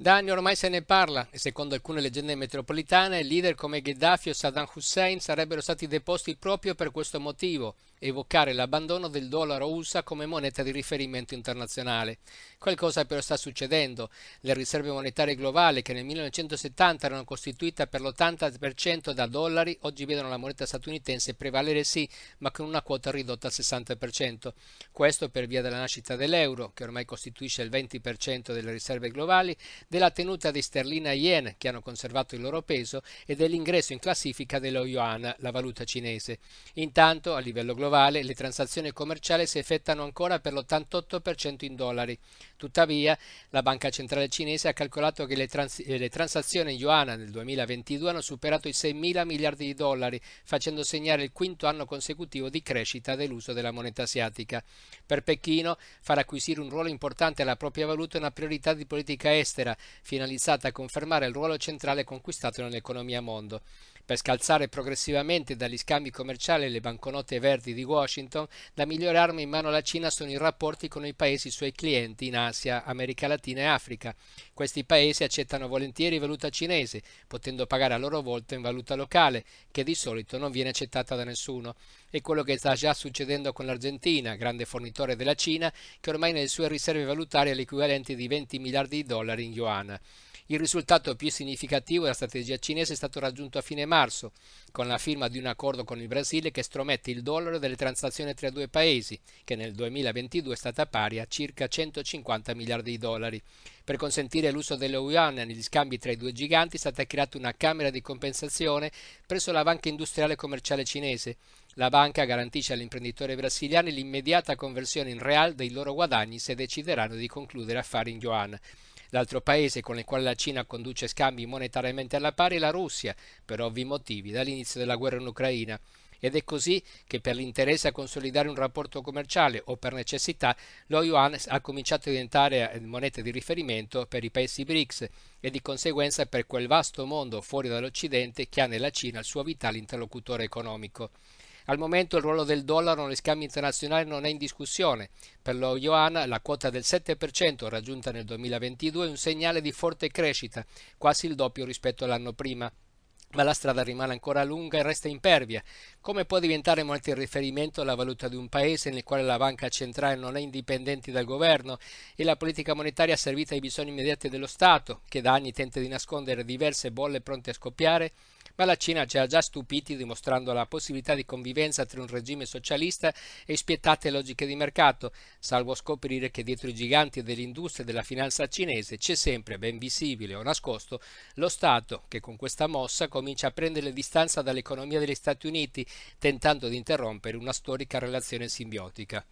Da anni ormai se ne parla e secondo alcune leggende metropolitane leader come Gheddafi o Saddam Hussein sarebbero stati deposti proprio per questo motivo, evocare l'abbandono del dollaro USA come moneta di riferimento internazionale. Qualcosa però sta succedendo. Le riserve monetarie globali, che nel 1970 erano costituite per l'80% da dollari, oggi vedono la moneta statunitense prevalere sì, ma con una quota ridotta al 60%. Questo per via della nascita dell'euro, che ormai costituisce il 20% delle riserve globali, della tenuta di sterlina yen che hanno conservato il loro peso e dell'ingresso in classifica dello yuan, la valuta cinese. Intanto, a livello globale, le transazioni commerciali si effettuano ancora per l'88% in dollari. Tuttavia, la Banca Centrale Cinese ha calcolato che le, trans- le transazioni in yuan nel 2022 hanno superato i 6 mila miliardi di dollari, facendo segnare il quinto anno consecutivo di crescita dell'uso della moneta asiatica. Per Pechino, far acquisire un ruolo importante alla propria valuta è una priorità di politica estera, finalizzata a confermare il ruolo centrale conquistato nell'economia mondo. Per scalzare progressivamente dagli scambi commerciali le banconote verdi di Washington, la migliore arma in mano alla Cina sono i rapporti con i paesi suoi clienti in Asia, America Latina e Africa. Questi paesi accettano volentieri valuta cinese, potendo pagare a loro volta in valuta locale, che di solito non viene accettata da nessuno. È quello che sta già succedendo con l'Argentina, grande fornitore della Cina, che ormai nelle sue riserve valutarie ha l'equivalente di 20 miliardi di dollari in yuan. Il risultato più significativo della strategia cinese è stato raggiunto a fine marzo, con la firma di un accordo con il Brasile che estromette il dollaro delle transazioni tra i due paesi, che nel 2022 è stata pari a circa 150 miliardi di dollari. Per consentire l'uso dello yuan negli scambi tra i due giganti è stata creata una camera di compensazione presso la banca industriale commerciale cinese. La banca garantisce agli imprenditori brasiliani l'immediata conversione in real dei loro guadagni se decideranno di concludere affari in yuan. L'altro paese con il quale la Cina conduce scambi monetariamente alla pari è la Russia, per ovvi motivi, dall'inizio della guerra in Ucraina. Ed è così che per l'interesse a consolidare un rapporto commerciale o per necessità lo yuan ha cominciato a diventare moneta di riferimento per i paesi BRICS e di conseguenza per quel vasto mondo fuori dall'Occidente che ha nella Cina il suo vitale interlocutore economico. Al momento il ruolo del dollaro negli scambi internazionali non è in discussione. Per lo yuan la quota del 7% raggiunta nel 2022 è un segnale di forte crescita, quasi il doppio rispetto all'anno prima. Ma la strada rimane ancora lunga e resta impervia. Come può diventare moneta di riferimento la valuta di un paese nel quale la banca centrale non è indipendente dal governo e la politica monetaria servita ai bisogni immediati dello Stato, che da anni tenta di nascondere diverse bolle pronte a scoppiare? Ma la Cina ci ha già stupiti dimostrando la possibilità di convivenza tra un regime socialista e spietate logiche di mercato, salvo scoprire che dietro i giganti dell'industria e della finanza cinese c'è sempre, ben visibile o nascosto, lo Stato che con questa mossa comincia a prendere distanza dall'economia degli Stati Uniti, tentando di interrompere una storica relazione simbiotica.